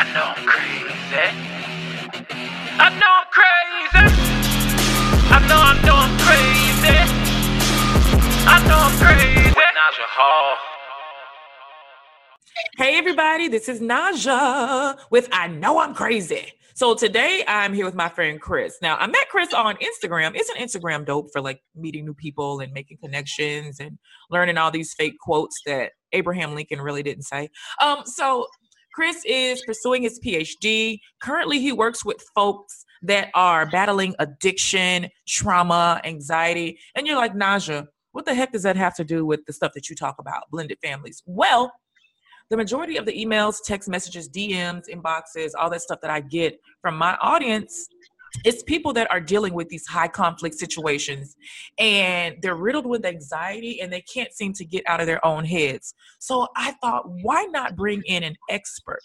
Know I'm crazy. I know I'm crazy. I know I crazy. I know I'm crazy. With Naja Hall. Hey, everybody, this is Naja with I Know I'm Crazy. So today I'm here with my friend Chris. Now, I met Chris on Instagram. Isn't Instagram dope for like meeting new people and making connections and learning all these fake quotes that Abraham Lincoln really didn't say? Um, so Chris is pursuing his PhD. Currently, he works with folks that are battling addiction, trauma, anxiety. And you're like, Naja, what the heck does that have to do with the stuff that you talk about, blended families? Well, the majority of the emails, text messages, DMs, inboxes, all that stuff that I get from my audience it's people that are dealing with these high conflict situations and they're riddled with anxiety and they can't seem to get out of their own heads. So I thought, why not bring in an expert,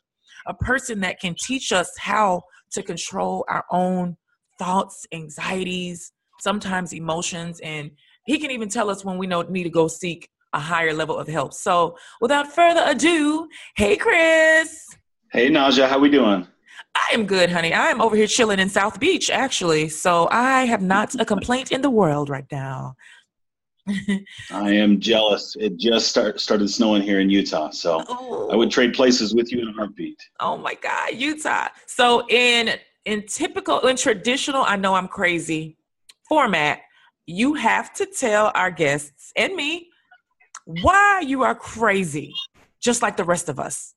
a person that can teach us how to control our own thoughts, anxieties, sometimes emotions, and he can even tell us when we know need to go seek a higher level of help. So without further ado, hey Chris. Hey Naja, how we doing? I am good, honey. I am over here chilling in South Beach, actually. So I have not a complaint in the world right now. I am jealous. It just start, started snowing here in Utah, so oh. I would trade places with you in a heartbeat. Oh my God, Utah! So in in typical, in traditional, I know I'm crazy format, you have to tell our guests and me why you are crazy, just like the rest of us.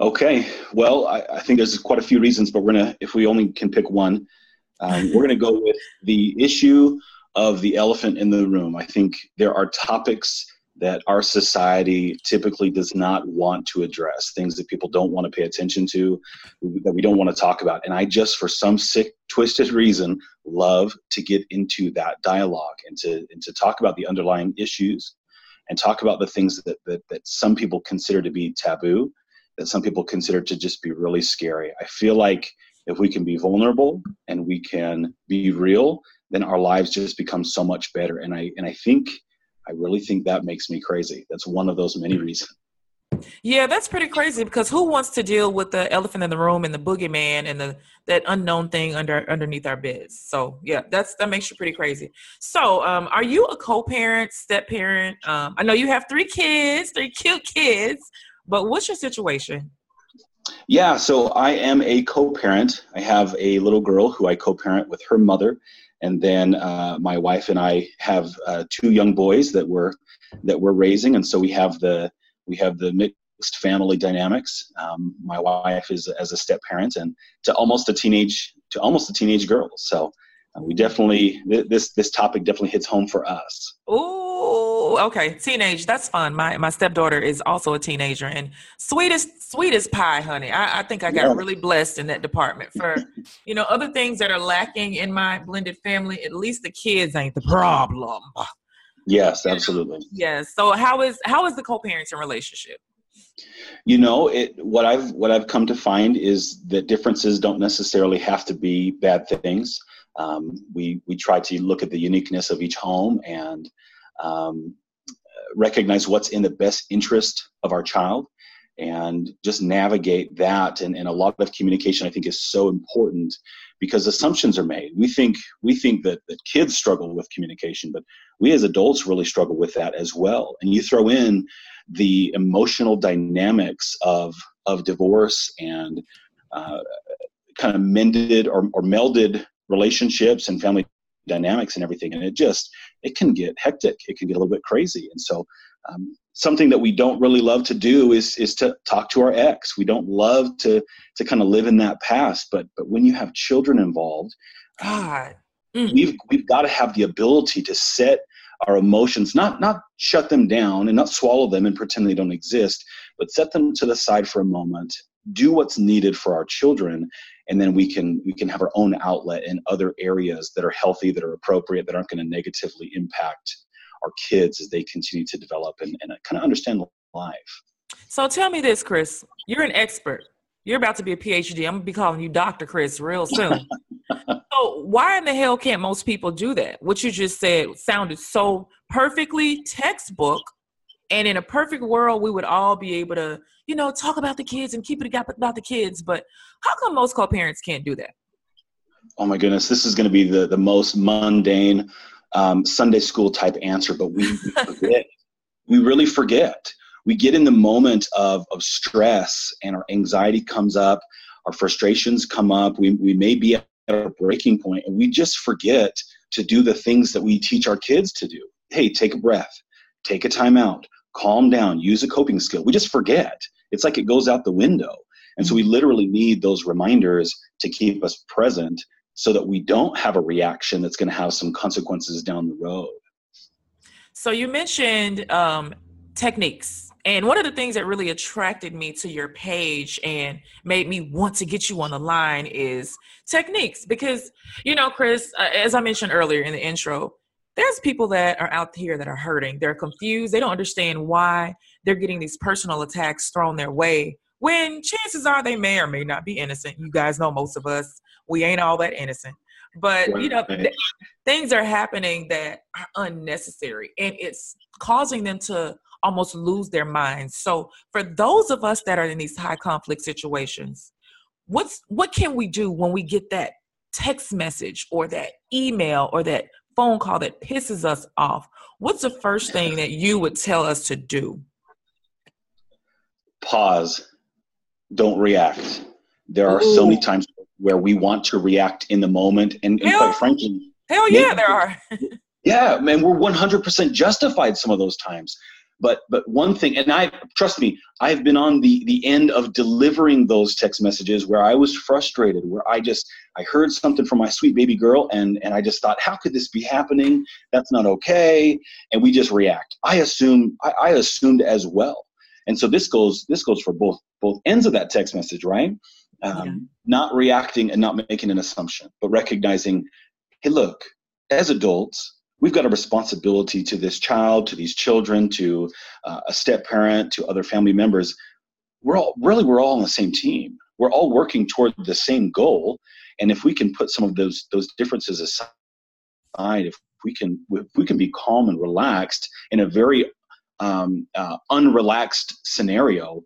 Okay, well, I, I think there's quite a few reasons, but we're gonna, if we only can pick one, um, we're gonna go with the issue of the elephant in the room. I think there are topics that our society typically does not want to address, things that people don't want to pay attention to, that we don't want to talk about. And I just, for some sick, twisted reason, love to get into that dialogue and to, and to talk about the underlying issues and talk about the things that, that, that some people consider to be taboo that some people consider to just be really scary. I feel like if we can be vulnerable and we can be real, then our lives just become so much better. And I and I think I really think that makes me crazy. That's one of those many reasons. Yeah, that's pretty crazy because who wants to deal with the elephant in the room and the boogeyman and the that unknown thing under underneath our beds? So yeah, that's that makes you pretty crazy. So, um, are you a co-parent, step parent? Um, I know you have three kids, three cute kids. But what's your situation? Yeah, so I am a co-parent. I have a little girl who I co-parent with her mother, and then uh, my wife and I have uh, two young boys that we're that we're raising, and so we have the we have the mixed family dynamics. Um, my wife is as a step parent, and to almost a teenage to almost a teenage girl. So uh, we definitely this this topic definitely hits home for us. Oh, okay, teenage. That's fun. My my stepdaughter is also a teenager, and sweetest sweetest pie, honey. I, I think I got yeah. really blessed in that department. For you know other things that are lacking in my blended family, at least the kids ain't the problem. Yes, absolutely. Yes. So how is how is the co-parenting relationship? You know, it what I've what I've come to find is that differences don't necessarily have to be bad things. Um, we we try to look at the uniqueness of each home and um, recognize what's in the best interest of our child and just navigate that. And, and a lot of communication i think is so important because assumptions are made. We think we think that, that kids struggle with communication but we as adults really struggle with that as well. And you throw in the emotional dynamics of of divorce and uh, kind of mended or, or melded relationships and family dynamics and everything. And it just it can get hectic. It can get a little bit crazy. And so um, something that we don't really love to do is is to talk to our ex. We don't love to to kind of live in that past but but when you have children involved god. mm. we've we've got to have the ability to set our emotions not not shut them down and not swallow them and pretend they don't exist but set them to the side for a moment do what's needed for our children and then we can we can have our own outlet in other areas that are healthy that are appropriate that aren't going to negatively impact our kids as they continue to develop and, and uh, kind of understand life. So tell me this chris. You're an expert. You're about to be a phd i'm going to be calling you dr chris real soon. So why in the hell can't most people do that? What you just said sounded so perfectly textbook And in a perfect world, we would all be able to, you know, talk about the kids and keep it about the kids. But how come most co-parents can't do that? Oh my goodness, this is going to be the the most mundane um, Sunday school type answer, but we, we forget. we really forget. We get in the moment of of stress, and our anxiety comes up, our frustrations come up. We we may be at a breaking point, and we just forget to do the things that we teach our kids to do. Hey, take a breath, take a time out, calm down, use a coping skill. We just forget. It's like it goes out the window. And so we mm-hmm. literally need those reminders to keep us present so that we don't have a reaction that's going to have some consequences down the road. So you mentioned um, techniques. And one of the things that really attracted me to your page and made me want to get you on the line is techniques. Because, you know, Chris, uh, as I mentioned earlier in the intro, there's people that are out here that are hurting. They're confused. They don't understand why they're getting these personal attacks thrown their way when chances are they may or may not be innocent. You guys know most of us, we ain't all that innocent. But, you know, th- things are happening that are unnecessary and it's causing them to almost lose their minds. So, for those of us that are in these high conflict situations, what's what can we do when we get that text message or that email or that phone call that pisses us off, what's the first thing that you would tell us to do? Pause. Don't react. There are Ooh. so many times where we want to react in the moment, and, and quite frankly, hell yeah, there are. yeah, man, we're 100% justified some of those times. But but one thing, and I trust me, I've been on the the end of delivering those text messages where I was frustrated, where I just I heard something from my sweet baby girl, and and I just thought, how could this be happening? That's not okay, and we just react. I assume I, I assumed as well, and so this goes this goes for both both ends of that text message, right? Um, yeah. Not reacting and not making an assumption, but recognizing, hey, look, as adults, we've got a responsibility to this child, to these children, to uh, a step parent, to other family members. We're all really we're all on the same team. We're all working toward the same goal, and if we can put some of those those differences aside, if we can if we can be calm and relaxed in a very um, uh, unrelaxed scenario,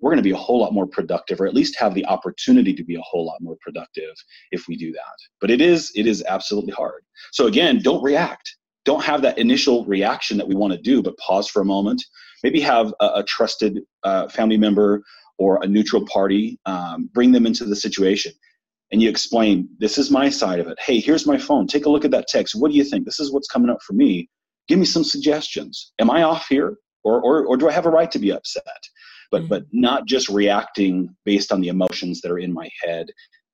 we're going to be a whole lot more productive, or at least have the opportunity to be a whole lot more productive if we do that. But it is it is absolutely hard. So again, don't react. Don't have that initial reaction that we want to do, but pause for a moment. Maybe have a, a trusted uh, family member or a neutral party um, bring them into the situation. And you explain this is my side of it. Hey here's my phone. Take a look at that text. What do you think? This is what's coming up for me. Give me some suggestions. Am i off here? Or, or, or do i have a right to be upset but mm-hmm. but not just reacting based on the emotions that are in my head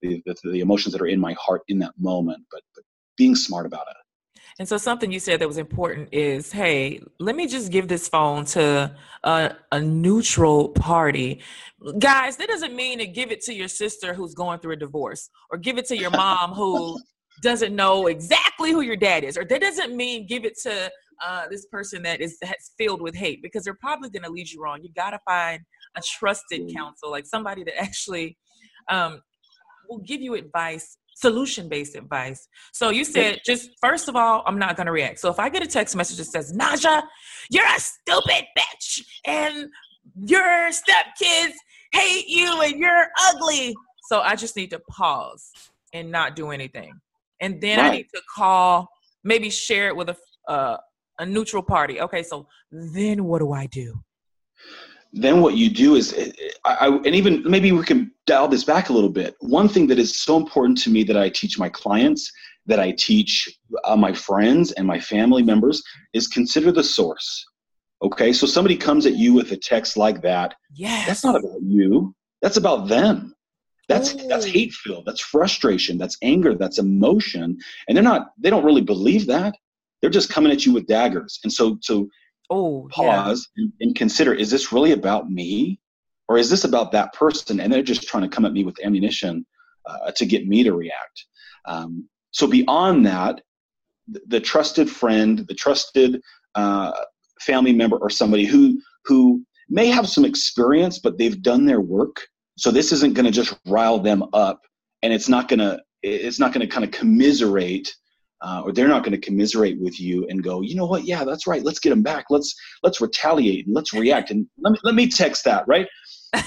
the, the, the emotions that are in my heart in that moment but, but being smart about it and so something you said that was important is, hey, let me just give this phone to a, a, neutral party. Guys, that doesn't mean to give it to your sister who's going through a divorce or give it to your mom who doesn't know exactly who your dad is. Or that doesn't mean give it to uh, this person that is that's filled with hate because they're probably going to lead you wrong. You got to find a trusted counsel, like somebody that actually um, will give you advice, solution based advice. So you said, just first of all, I'm not going to react. So if I get a text message that says, Naja, you're a stupid bitch and your stepkids hate you and you're ugly. So I just need to pause and not do anything. And then right. I need to call, maybe share it with a, uh, a neutral party. Okay, so then what do I do? Then what you do is, I, I, and even maybe we can dial this back a little bit. One thing that is so important to me that I teach my clients, that I teach uh, my friends and my family members, is consider the source. Okay, so somebody comes at you with a text like that. Yes. That's not about you. That's about them. That's Ooh. that's hate filled. That's frustration. That's anger. That's emotion. And they're not. They don't really believe that they're just coming at you with daggers. And so, so oh, pause yeah. and, and consider: is this really about me, or is this about that person? And they're just trying to come at me with ammunition uh, to get me to react. Um, so beyond that, the, the, trusted friend, the trusted uh, family member, or somebody who who may have some experience, but they've done their work. So this isn't going to just rile them up, and it's not going to it's not going to kind of commiserate uh, or they're not going to commiserate with you and go, you know what? Yeah, that's right. Let's get them back. Let's let's retaliate and let's react and let me let me text that right.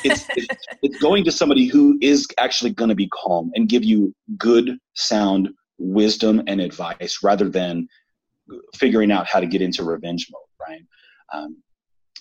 It's, it's, it's going to somebody who is actually going to be calm and give you good, sound wisdom and advice rather than figuring out how to get into revenge mode, right? Um,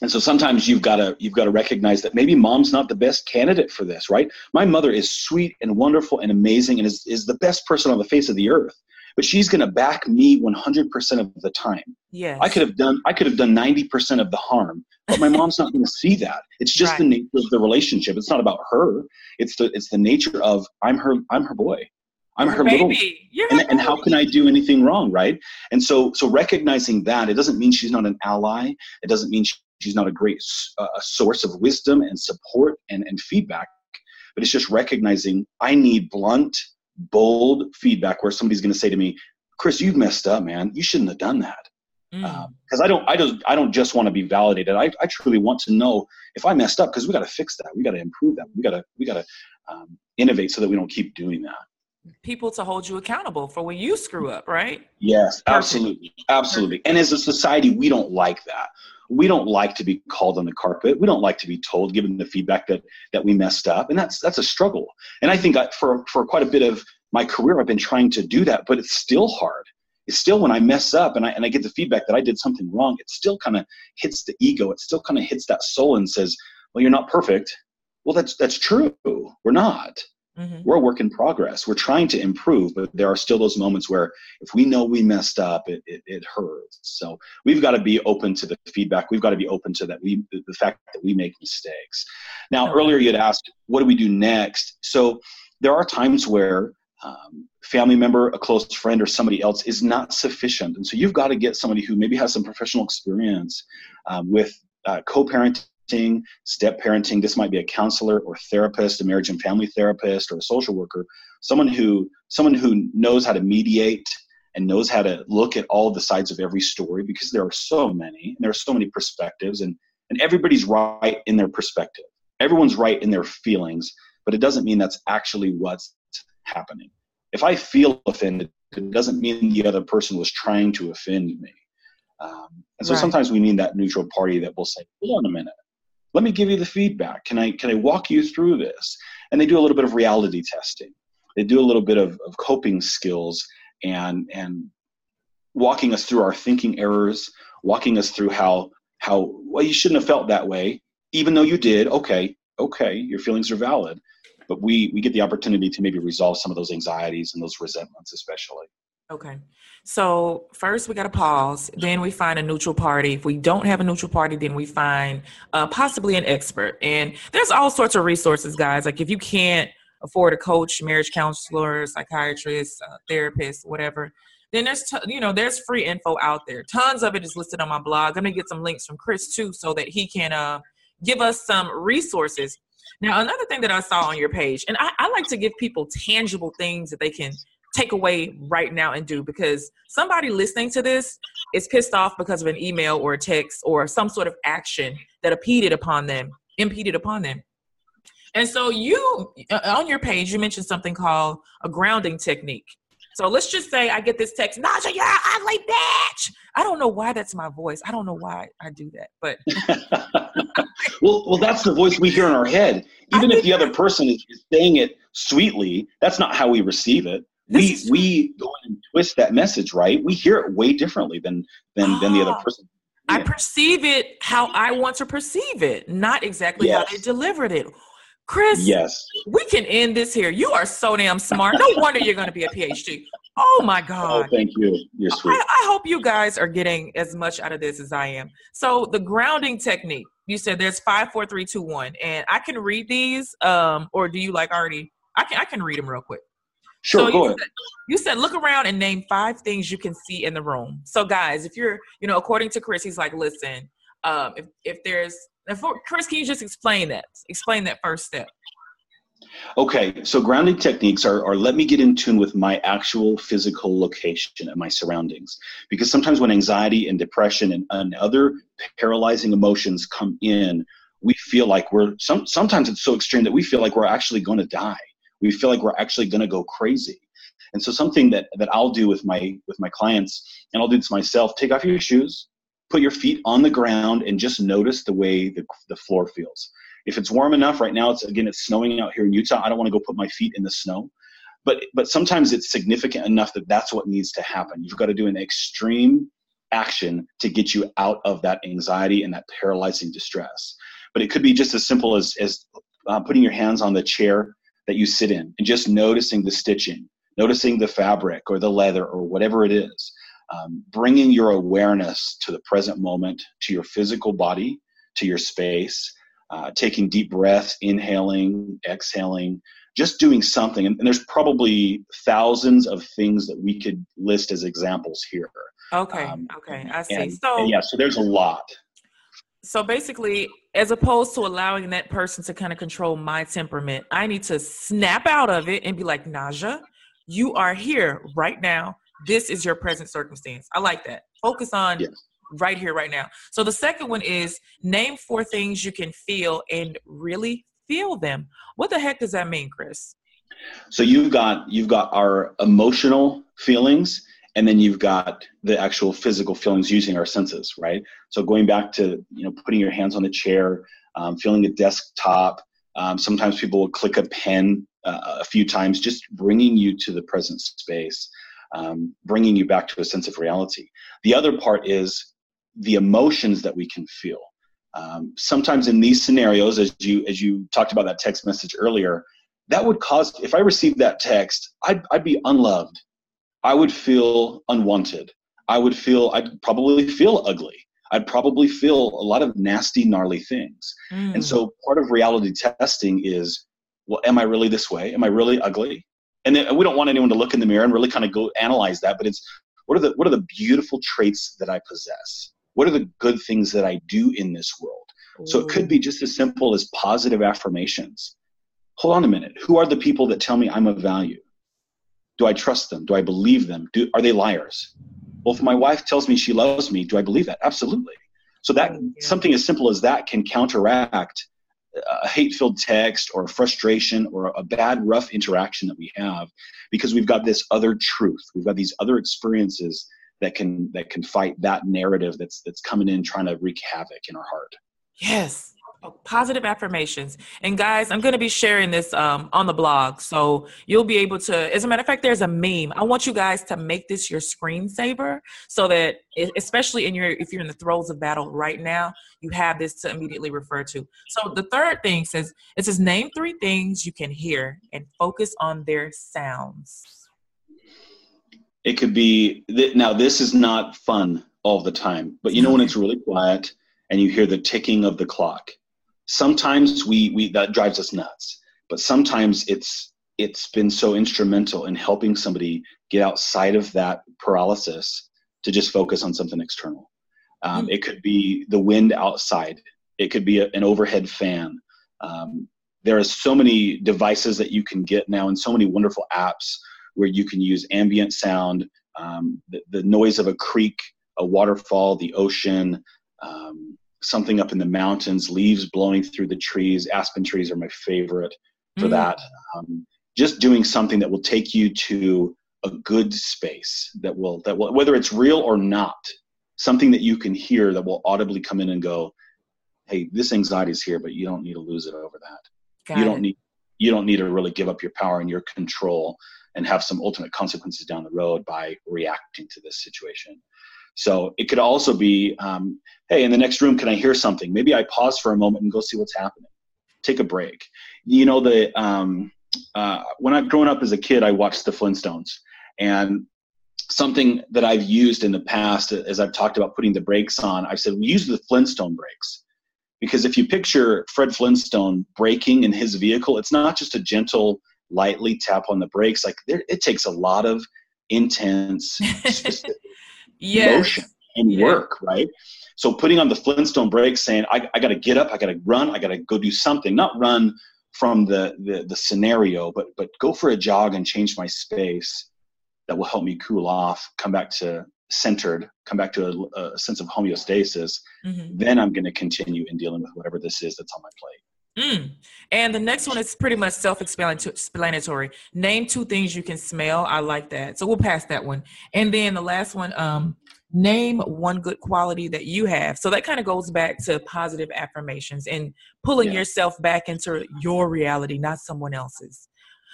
and so sometimes you've got to you've got to recognize that maybe mom's not the best candidate for this, right? My mother is sweet and wonderful and amazing and is, is the best person on the face of the earth but she's going to back me 100% of the time. Yes. I could have done I could have done 90% of the harm, but my mom's not going to see that. It's just right. the nature of the relationship. It's not about her. It's the it's the nature of I'm her I'm her boy. I'm her baby. little and, and how can I do anything wrong, right? And so so recognizing that it doesn't mean she's not an ally. It doesn't mean she's not a great uh, source of wisdom and support and, and feedback, but it's just recognizing I need blunt bold feedback where somebody's going to say to me, Chris, you've messed up, man. You shouldn't have done that. Because mm. um, I don't, I don't, I don't just want to be validated. I, I truly want to know if I messed up because we got to fix that. We got to improve that. We got to, we got to um, innovate so that we don't keep doing that. People to hold you accountable for when you screw up, right? Yes, absolutely, absolutely. And as a society, we don't like that we don't like to be called on the carpet. We don't like to be told, given the feedback that that we messed up, and that's that's a struggle. And I think I, for for quite a bit of my career, I've been trying to do that, but it's still hard. It's still when I mess up and I and I get the feedback that I did something wrong, it still kind of hits the ego. It still kind of hits that soul and says, "Well, you're not perfect." Well, that's that's true. We're not. Mm-hmm. We're a work in progress. We're trying to improve, but there are still those moments where if we know we messed up, it, it, it hurts. So we've got to be open to the feedback. We've got to be open to that we the fact that we make mistakes. Now, okay. earlier you had asked, what do we do next? So there are times where um, family member, a close friend, or somebody else is not sufficient, and so you've got to get somebody who maybe has some professional experience um, with uh, co-parenting parenting, step parenting. This might be a counselor or therapist, a marriage and family therapist, or a social worker. Someone who someone who knows how to mediate and knows how to look at all the sides of every story because there are so many and there are so many perspectives and and everybody's right in their perspective. Everyone's right in their feelings, but it doesn't mean that's actually what's happening. If I feel offended, it doesn't mean the other person was trying to offend me. Um, and so right. sometimes we need that neutral party that will say, hold on a minute let me give you the feedback. Can i can i walk you through this? And they do a little bit of reality testing. They do a little bit of, of coping skills and and walking us through our thinking errors walking us through how how well you shouldn't have felt that way even though you did. Okay okay your feelings are valid. But we we get the opportunity to maybe resolve some of those anxieties and those resentments especially Okay. So first we got to pause. Then we find a neutral party. If we don't have a neutral party, then we find uh, possibly an expert. And there's all sorts of resources, guys. Like if you can't afford a coach, marriage counselor, psychiatrist, uh, therapist, whatever, then there's t- you know there's free info out there. Tons of it is listed on my blog. I'm gonna get some links from Chris too, so that he can uh, give us some resources. Now another thing that I saw on your page, and I, I like to give people tangible things that they can take away right now and do because somebody listening to this is pissed off because of an email or a text or some sort of action that impeded upon them impeded upon them and so you uh, on your page you mentioned something called a grounding technique so let's just say I get this text, Naja, you're an ugly bitch. I don't know why that's my voice. I don't know why I do that, but well, well, that's the voice we hear in our head. Even if the other person is saying it sweetly, that's not how we receive it we we go and twist that message right? We hear it way differently than than oh, than the other ah, person. Yeah. i perceive it how i want to perceive it not exactly yes. how they delivered it. Chris yes. we can end this here. You are so damn smart. No wonder you're going to be a phd oh my oh, god. oh, thank you. You're sweet. I, I hope you guys are getting as much out of this as i am. So the grounding technique. You said there's five four three two one and i can read these um or do you like already i can i can read them real quick Sure, so go you ahead. Said, you said look around and name five things you can see in the room. So guys, if you're, you know, according to Chris, he's like, listen, um, if if there's, if, Chris, can you just explain that? Explain that first step. Okay, so grounding techniques are, are let me get in tune with my actual physical location and my surroundings. Because sometimes when anxiety and depression and, and other paralyzing emotions come in, we feel like we're some sometimes it's so extreme that we feel like we're actually going to die we feel like we're actually going to go crazy And so something that, that I'll do with my with my clients, and I'll do this myself, take off your shoes, put your feet on the ground, and just notice the way the, the floor feels. If it's warm enough, right now it's again it's snowing out here in Utah. I don't want to go put my feet in the snow. But but sometimes it's significant enough that that's what needs to happen. You've got to do an extreme action to get you out of that anxiety and that paralyzing distress. But it could be just as simple as, as uh, putting your hands on the chair that you sit in and just noticing the stitching, noticing the fabric or the leather or whatever it is. Um, bringing your awareness to the present moment, to your physical body, to your space, uh, taking deep breaths, inhaling, exhaling, just doing something. And, and, there's probably thousands of things that we could list as examples here. Okay. Um, okay. I see. And, so and yeah, so there's a lot. So basically, as opposed to allowing that person to kind of control my temperament, I need to snap out of it and be like, Naja, you are here right now. This is your present circumstance. I like that. Focus on yes. right here, right now. So the second one is name four things you can feel and really feel them. What the heck does that mean, Chris? So you've got you've got our emotional feelings and then you've got the actual physical feelings using our senses right? So going back to you know putting your hands on the chair um, feeling a desktop um, sometimes people will click a pen uh, a few times just bringing you to the present space um, bringing you back to a sense of reality. The other part is the emotions that we can feel. Um, sometimes in these scenarios as you as you talked about that text message earlier that would cause if i received that text i'd, I'd be unloved I would feel unwanted. I would feel, I'd probably feel ugly. I'd probably feel a lot of nasty, gnarly things. Mm. And so part of reality testing is, well, am I really this way? Am I really ugly? And then, we don't want anyone to look in the mirror and really kind of go analyze that, but it's what are the what are the beautiful traits that I possess? What are the good things that I do in this world? Ooh. So it could be just as simple as positive affirmations. Hold on a minute. Who are the people that tell me I'm of value? Do I trust them? Do I believe them? Do, are they liars? Well, if my wife tells me she loves me, do I believe that? Absolutely. So that oh, yeah. something as simple as that can counteract a hate-filled text or a frustration or a bad, rough interaction that we have, because we've got this other truth. We've got these other experiences that can that can fight that narrative that's that's coming in trying to wreak havoc in our heart. Yes, positive affirmations. And guys i'm going to be sharing this um, on the blog so you'll be able to as a matter of fact there's a meme. I want you guys to make this your screensaver so that especially in your if you're in the throes of battle right now you have this to immediately refer to. So the third thing says it says name three things you can hear and focus on their sounds. It could be now this is not fun all the time but you know when it's really quiet and you hear the ticking of the clock sometimes we we that drives us nuts but sometimes it's it's been so instrumental in helping somebody get outside of that paralysis to just focus on something external. Um, mm. it could be the wind outside. It could be a, an overhead fan. Um, there are so many devices that you can get now and so many wonderful apps where you can use ambient sound um, the, the, noise of a creek a waterfall the ocean um, something up in the mountains, leaves blowing through the trees. Aspen trees are my favorite for mm. that. Um, just doing something that will take you to a good space that will that will whether it's real or not, something that you can hear that will audibly come in and go, "Hey, this anxiety is here, but you don't need to lose it over that. Got you don't need you don't need to really give up your power and your control and have some ultimate consequences down the road by reacting to this situation." So it could also be, um, hey, in the next room, can I hear something? Maybe I pause for a moment and go see what's happening. Take a break. You know, the um, uh, when I've grown up as a kid, I watched the Flintstones, and something that I've used in the past, as I've talked about putting the brakes on, I've said we use the Flintstone brakes because if you picture Fred Flintstone braking in his vehicle, it's not just a gentle, lightly tap on the brakes. Like there, it takes a lot of intense, yes. motion and yeah. work, right? So putting on the Flintstone brakes, saying, I, I got to get up, I got to run, I got to go do something, not run from the, the, the scenario, but, but go for a jog and change my space that will help me cool off, come back to centered, come back to a, a sense of homeostasis. Mm-hmm. Then I'm going to continue in dealing with whatever this is that's on my plate. Mm. And the next one is pretty much self-explanatory. Name two things you can smell. I like that. So we'll pass that one. And then the last one, um, name one good quality that you have. So that kind of goes back to positive affirmations and pulling yeah. yourself back into your reality, not someone else's.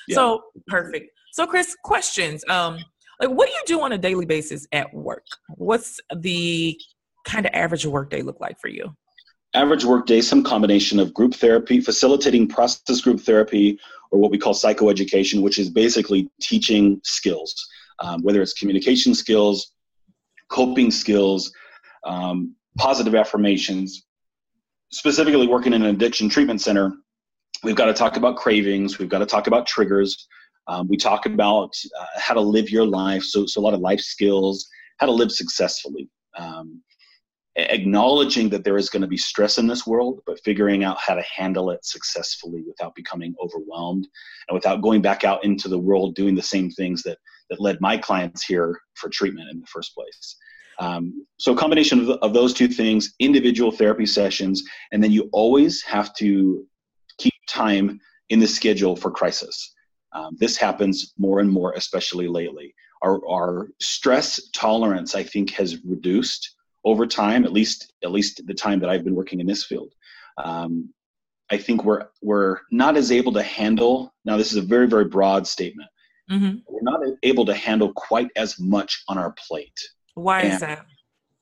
Yeah. So perfect. So Chris, questions. Um, like what do you do on a daily basis at work? What's the kind of average workday look like for you? Average workday, some combination of group therapy, facilitating process group therapy, or what we call psychoeducation, which is basically teaching skills, um, whether it's communication skills, coping skills, um, positive affirmations. Specifically, working in an addiction treatment center, we've got to talk about cravings, we've got to talk about triggers. Um, we talk about uh, how to live your life, so, so a lot of life skills, how to live successfully. Um, acknowledging that there is going to be stress in this world, but figuring out how to handle it successfully without becoming overwhelmed and without going back out into the world doing the same things that, that led my clients here for treatment in the first place. Um, so, a combination of, of those two things individual therapy sessions, and then you always have to keep time in the schedule for crisis. Um, this happens more and more, especially lately. Our, our stress tolerance, I think, has reduced over time, at least at least the time that I've been working in this field. Um, I think we're we're not as able to handle. Now, this is a very very broad statement. Mm-hmm. We're not able to handle quite as much on our plate. Why and is that?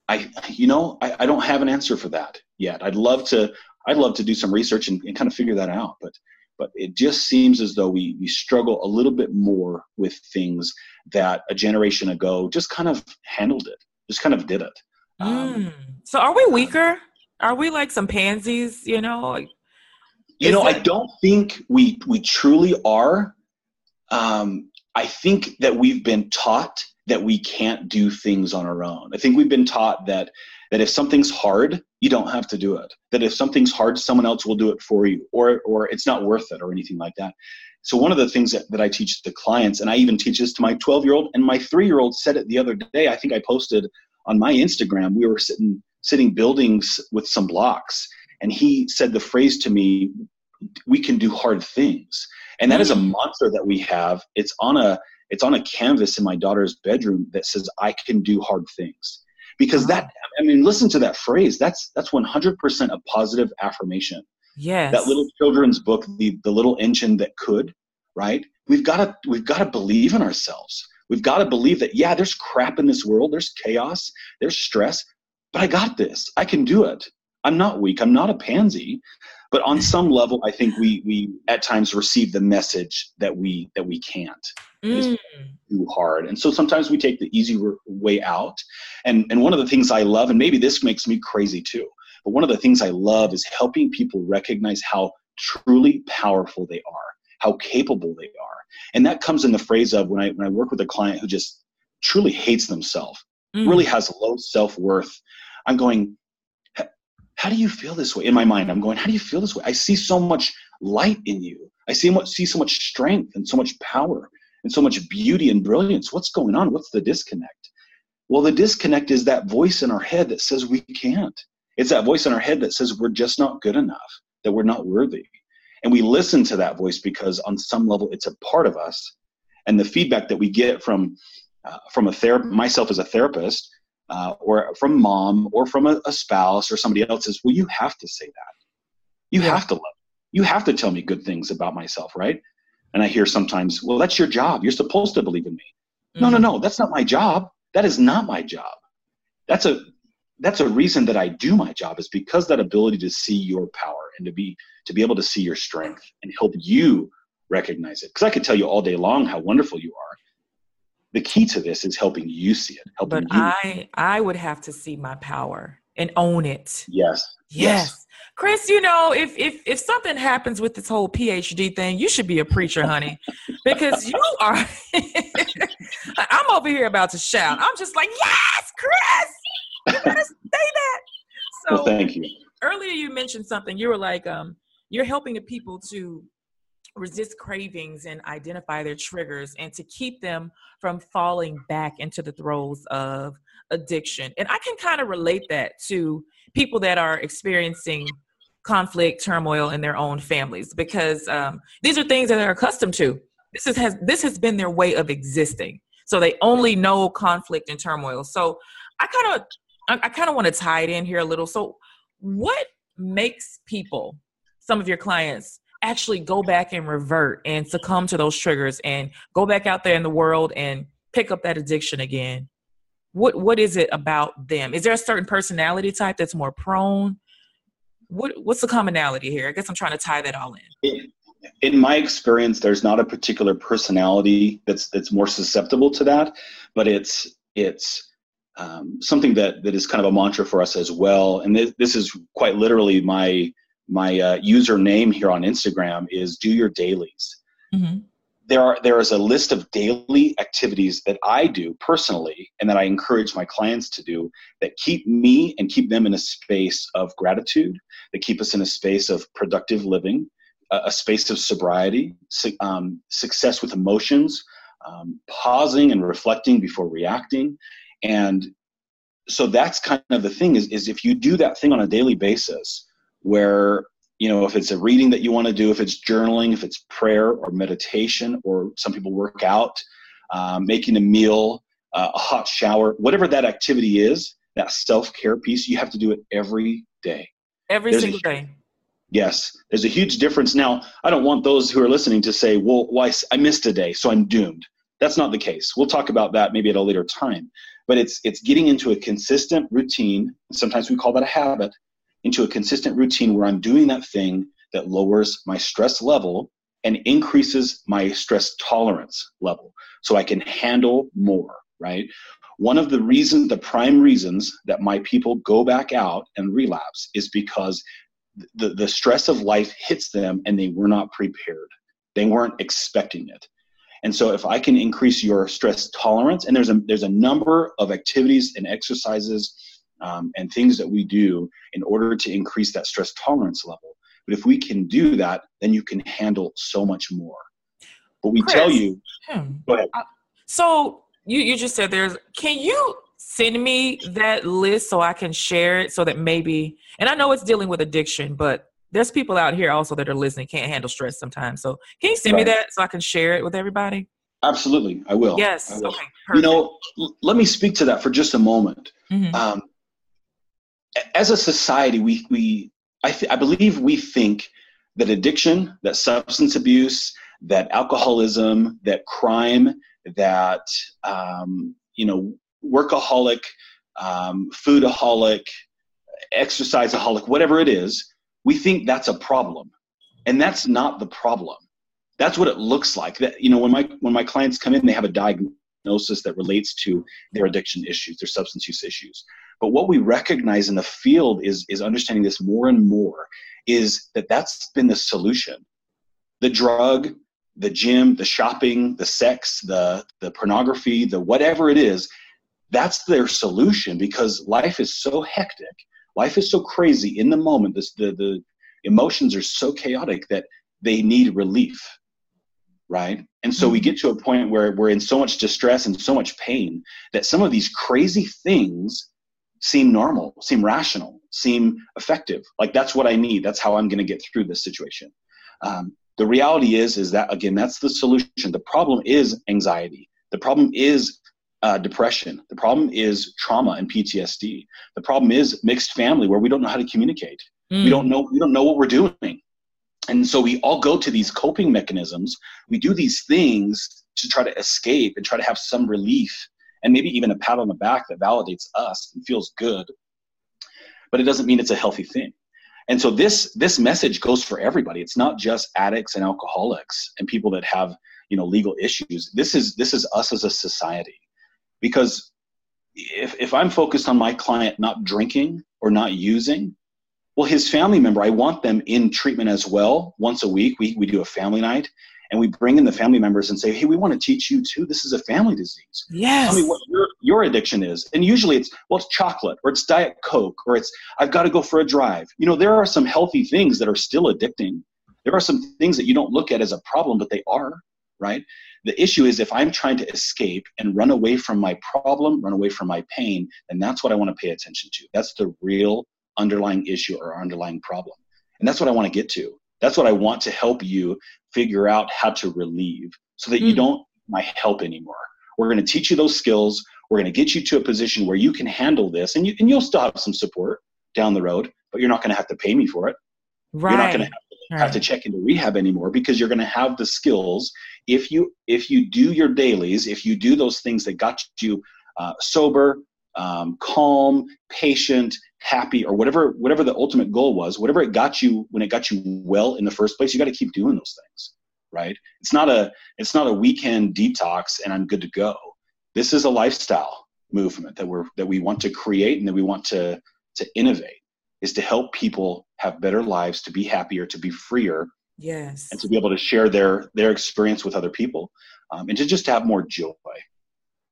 I, you know, I, I, don't have an answer for that yet. I'd love to. I'd love to do some research and, and kind of figure that out. But but it just seems as though we we struggle a little bit more with things that a generation ago just kind of handled it, just kind of did it. Um, mm. So are we weaker? Are we like some pansies? You know. You know, I don't think we we truly are. Um, I think that we've been taught that we can't do things on our own. I think we've been taught that that if something's hard, you don't have to do it. That if something's hard, someone else will do it for you, or or it's not worth it, or anything like that. So one of the things that, that I teach the clients, and I even teach this to my 12 year old and my three year old said it the other day. I think I posted on my Instagram, we were sitting sitting buildings with some blocks, and he said the phrase to me, "We can do hard things," and that is a mm. mantra that we have. It's on a it's on a canvas in my daughter's bedroom that says, "I can do hard things." Because that, I mean, listen to that phrase. That's that's 100% a positive affirmation. Yes. That little children's book, the the little engine that could, right? We've got to we've got to believe in ourselves. We've got to believe that, yeah, there's crap in this world, there's chaos, there's stress, but I got this. I can do it. I'm not weak. I'm not a pansy. But on some level, I think we we at times receive the message that we that we can't. Mm. too hard. And so sometimes we take the easy way out. And and one of the things I love, and maybe this makes me crazy too, but one of the things I love is helping people recognize how truly powerful they are, how capable they are and that comes in the phrase of when I when I work with a client who just truly hates themselves, mm. really has low self worth. I'm going, how do you feel this way? In my mind, I'm going, how do you feel this way? I see so much light in you. I see much, see so much strength and so much power and so much beauty and brilliance. What's going on? What's the disconnect? Well, the disconnect is that voice in our head that says we can't. It's that voice in our head that says we're just not good enough, that we're not worthy. And we listen to that voice because on some level it's a part of us. And the feedback that we get from uh, from a therapist, myself as a therapist, uh, or from mom, or from a, a, spouse, or somebody else is, well, you have to say that. You yeah. have to love. You have to tell me good things about myself, right? And I hear sometimes, well, that's your job. You're supposed to believe in me. Mm-hmm. No, no, mm-hmm. no. That's not my job. That is not my job. That's a that's a reason that I do my job is because that ability to see your power and to be to be able to see your strength and help you recognize it. Because I could tell you all day long how wonderful you are. The key to this is helping you see it. Helping but you. I I would have to see my power and own it. Yes. Yes. yes. Chris, you know, if if if something happens with this whole PhD thing, you should be a preacher, honey, because you are. I'm over here about to shout. I'm just like, yes, Chris you gotta say that. So well, thank you. Earlier you mentioned something. You were like, um, you're helping the people to resist cravings and identify their triggers and to keep them from falling back into the throes of addiction. And I can kind of relate that to people that are experiencing conflict, turmoil in their own families because um, these are things that they're accustomed to. This is, has this has been their way of existing. So they only know conflict and turmoil. So I kind of I, I kind of want to tie it in here a little. So what makes people, some of your clients, actually go back and revert and succumb to those triggers and go back out there in the world and pick up that addiction again? What what is it about them? Is there a certain personality type that's more prone? What what's the commonality here? I guess I'm trying to tie that all in. In my experience, there's not a particular personality that's that's more susceptible to that, but it's it's um, something that that is kind of a mantra for us as well. And this, this is quite literally my my uh, username here on Instagram is do your dailies. Mm-hmm. There are there is a list of daily activities that I do personally and that I encourage my clients to do that keep me and keep them in a space of gratitude, that keep us in a space of productive living, a, a space of sobriety, su- um, success with emotions, um, pausing and reflecting before reacting, and so that's kind of the thing is, is if you do that thing on a daily basis where you know if it's a reading that you want to do if it's journaling if it's prayer or meditation or some people work out um, making a meal uh, a hot shower whatever that activity is that self-care piece you have to do it every day. Every there's single a, day. Yes. There's a huge difference. Now i don't want those who are listening to say well why i missed a day so i'm doomed that's not the case. We'll talk about that maybe at a later time. But it's it's getting into a consistent routine. Sometimes we call that a habit. Into a consistent routine where I'm doing that thing that lowers my stress level and increases my stress tolerance level, so I can handle more. Right. One of the reasons, the prime reasons that my people go back out and relapse is because the, the stress of life hits them and they were not prepared. They weren't expecting it. And so if I can increase your stress tolerance, and there's a there's a number of activities and exercises um, and things that we do in order to increase that stress tolerance level. But if we can do that, then you can handle so much more. But we Chris, tell you, hmm. go ahead. Uh, so you you just said there's. Can you send me that list so I can share it so that maybe, and I know it's dealing with addiction, but there's people out here also that are listening can't handle stress sometimes. So can you send right. me that so I can share it with everybody? Absolutely, I will. Yes. I will. Okay. Perfect. You know, l- let me speak to that for just a moment. Mm-hmm. Um, as a society, we we I, th- I believe we think that addiction, that substance abuse, that alcoholism, that crime, that um, you know workaholic, um, foodaholic, exerciseaholic, whatever it is, we think that's a problem. And that's not the problem. That's what it looks like. That you know when my when my clients come in they have a diagnosis that relates to their addiction issues their substance use issues. But what we recognize in the field is is understanding this more and more is that that's been the solution. The drug the gym the shopping the sex the the pornography the whatever it is that's their solution because life is so hectic life is so crazy in the moment. This the the emotions are so chaotic that they need relief right? And so we mm-hmm. get to a point where we're in so much distress and so much pain that some of these crazy things seem normal seem rational seem effective. Like that's what i need. That's how i'm going to get through this situation. Um, the reality is is that again that's the solution. The problem is anxiety. The problem is uh, depression. The problem is trauma and PTSD. The problem is mixed family where we don't know how to communicate. Mm. We don't know we don't know what we're doing. And so we all go to these coping mechanisms. We do these things to try to escape and try to have some relief and maybe even a pat on the back that validates us and feels good. But it doesn't mean it's a healthy thing. And so this this message goes for everybody. It's not just addicts and alcoholics and people that have, you know, legal issues. This is this is us as a society because if, if i'm focused on my client not drinking or not using well his family member i want them in treatment as well once a week. We, we do a family night and we bring in the family members and say hey we want to teach you too. This is a family disease. Yes tell me what your, your addiction is. And usually it's well it's chocolate or it's diet coke or it's i've got to go for a drive. You know there are some healthy things that are still addicting. There are some things that you don't look at as a problem but they are right the issue is if I'm trying to escape and run away from my problem, run away from my pain, then that's what I want to pay attention to. That's the real underlying issue or underlying problem. And that's what I want to get to. That's what I want to help you figure out how to relieve so that mm. you don't my help anymore. We're going to teach you those skills. We're going to get you to a position where you can handle this and you and you'll still have some support down the road, but you're not going to have to pay me for it. Right. You're not going to have right. have to check into rehab anymore because you're going to have the skills if you if you do your dailies, if you do those things that got you uh, sober, um, calm, patient, happy, or whatever whatever the ultimate goal was, whatever it got you when it got you well in the first place, you got to keep doing those things, right? It's not a it's not a weekend detox and I'm good to go. This is a lifestyle movement that we're that we want to create and that we want to to innovate is to help people have better lives, to be happier, to be freer, yes, and to be able to share their their experience with other people, um, and to just have more joy.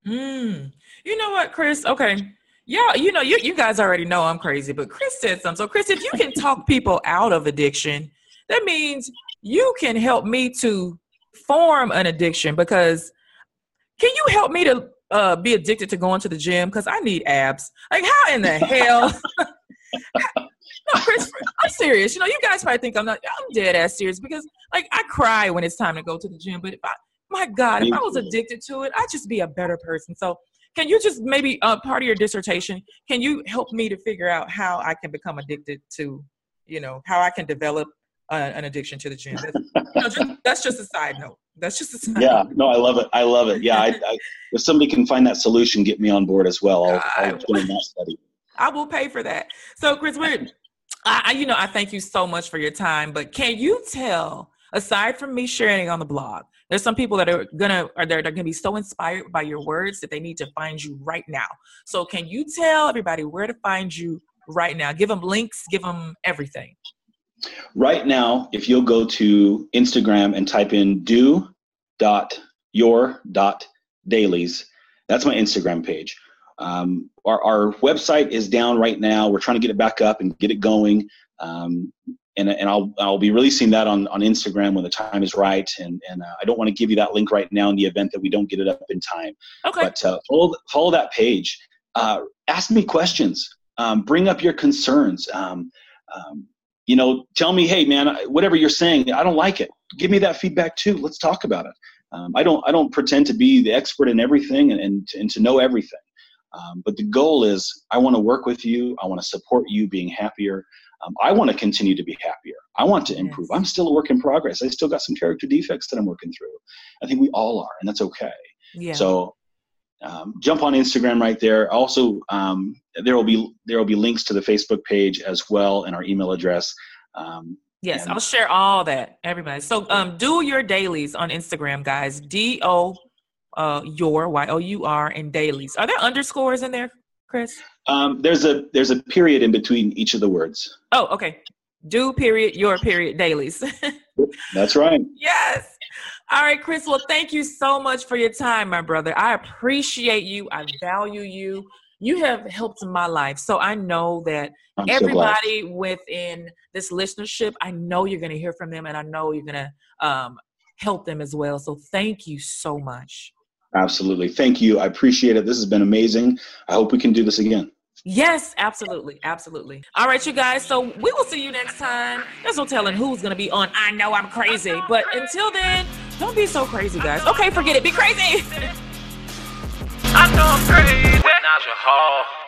Mm. You know what, Chris? Okay. Yeah, you know, you, you guys already know I'm crazy, but Chris said something. So, Chris, if you can talk people out of addiction, that means you can help me to form an addiction because can you help me to uh, be addicted to going to the gym? Because I need abs. Like, how in the hell? No, Chris, I'm serious. You know, you guys might think I'm not, I'm dead ass serious because, like, I cry when it's time to go to the gym, but if I, my God, if I was addicted to it, I'd just be a better person. So, can you just maybe uh, part of your dissertation? Can you help me to figure out how I can become addicted to, you know, how I can develop uh, an addiction to the gym? That's, you know, just, that's just a side note. That's just a side yeah. Note. No, I love it. I love it. Yeah, I, I, if somebody can find that solution, get me on board as well. I'll, I'll join that study. I will pay for that. So, Chris, we're, I, you know, I thank you so much for your time. But can you tell, aside from me sharing on the blog, there's some people that are gonna are they're, they're gonna be so inspired by your words that they need to find you right now. So can you tell everybody where to find you right now? Give them links, give them everything. Right now, if you'll go to Instagram and type in do dot your dot dailies, that's my Instagram page. Um, our, our website is down right now. We're trying to get it back up and get it going. Um, and, and I'll, I'll be releasing that on, on Instagram when the time is right. And, and uh, I don't want to give you that link right now in the event that we don't get it up in time. Okay. But uh, follow, follow that page. Uh, ask me questions. Um, bring up your concerns. Um, um, you know, tell me, hey, man, whatever you're saying, I don't like it. Give me that feedback too. Let's talk about it. Um, I don't I don't pretend to be the expert in everything and, and, and to know everything. Um, but the goal is I want to work with you. I want to support you being happier. Um, I want to continue to be happier. I want to improve. Yes. I'm still a work in progress. I still got some character defects that I'm working through. I think we all are, and that's okay. Yeah. So um, jump on Instagram right there. Also, um, there will be there will be links to the Facebook page as well and our email address. Um, yes, and- I'll share all that, everybody. So um, do your dailies on Instagram, guys. D O uh, your Y O U R and dailies. Are there underscores in there, Chris? Um, there's a there's a period in between each of the words. Oh, okay. Do period your period dailies. That's right. Yes. All right, Chris. Well, thank you so much for your time, my brother. I appreciate you. I value you. You have helped my life. So I know that I'm everybody so within this listenership, I know you're going to hear from them and I know you're going to um, help them as well. So thank you so much. Absolutely. Thank you. I appreciate it. This has been amazing. I hope we can do this again. Yes, absolutely. Absolutely. All right, you guys. So we will see you next time. There's no telling who's going to be on I Know I'm Crazy. But until then, don't be so crazy, guys. Okay, forget it. Be crazy. I know I'm crazy. Naja Hall.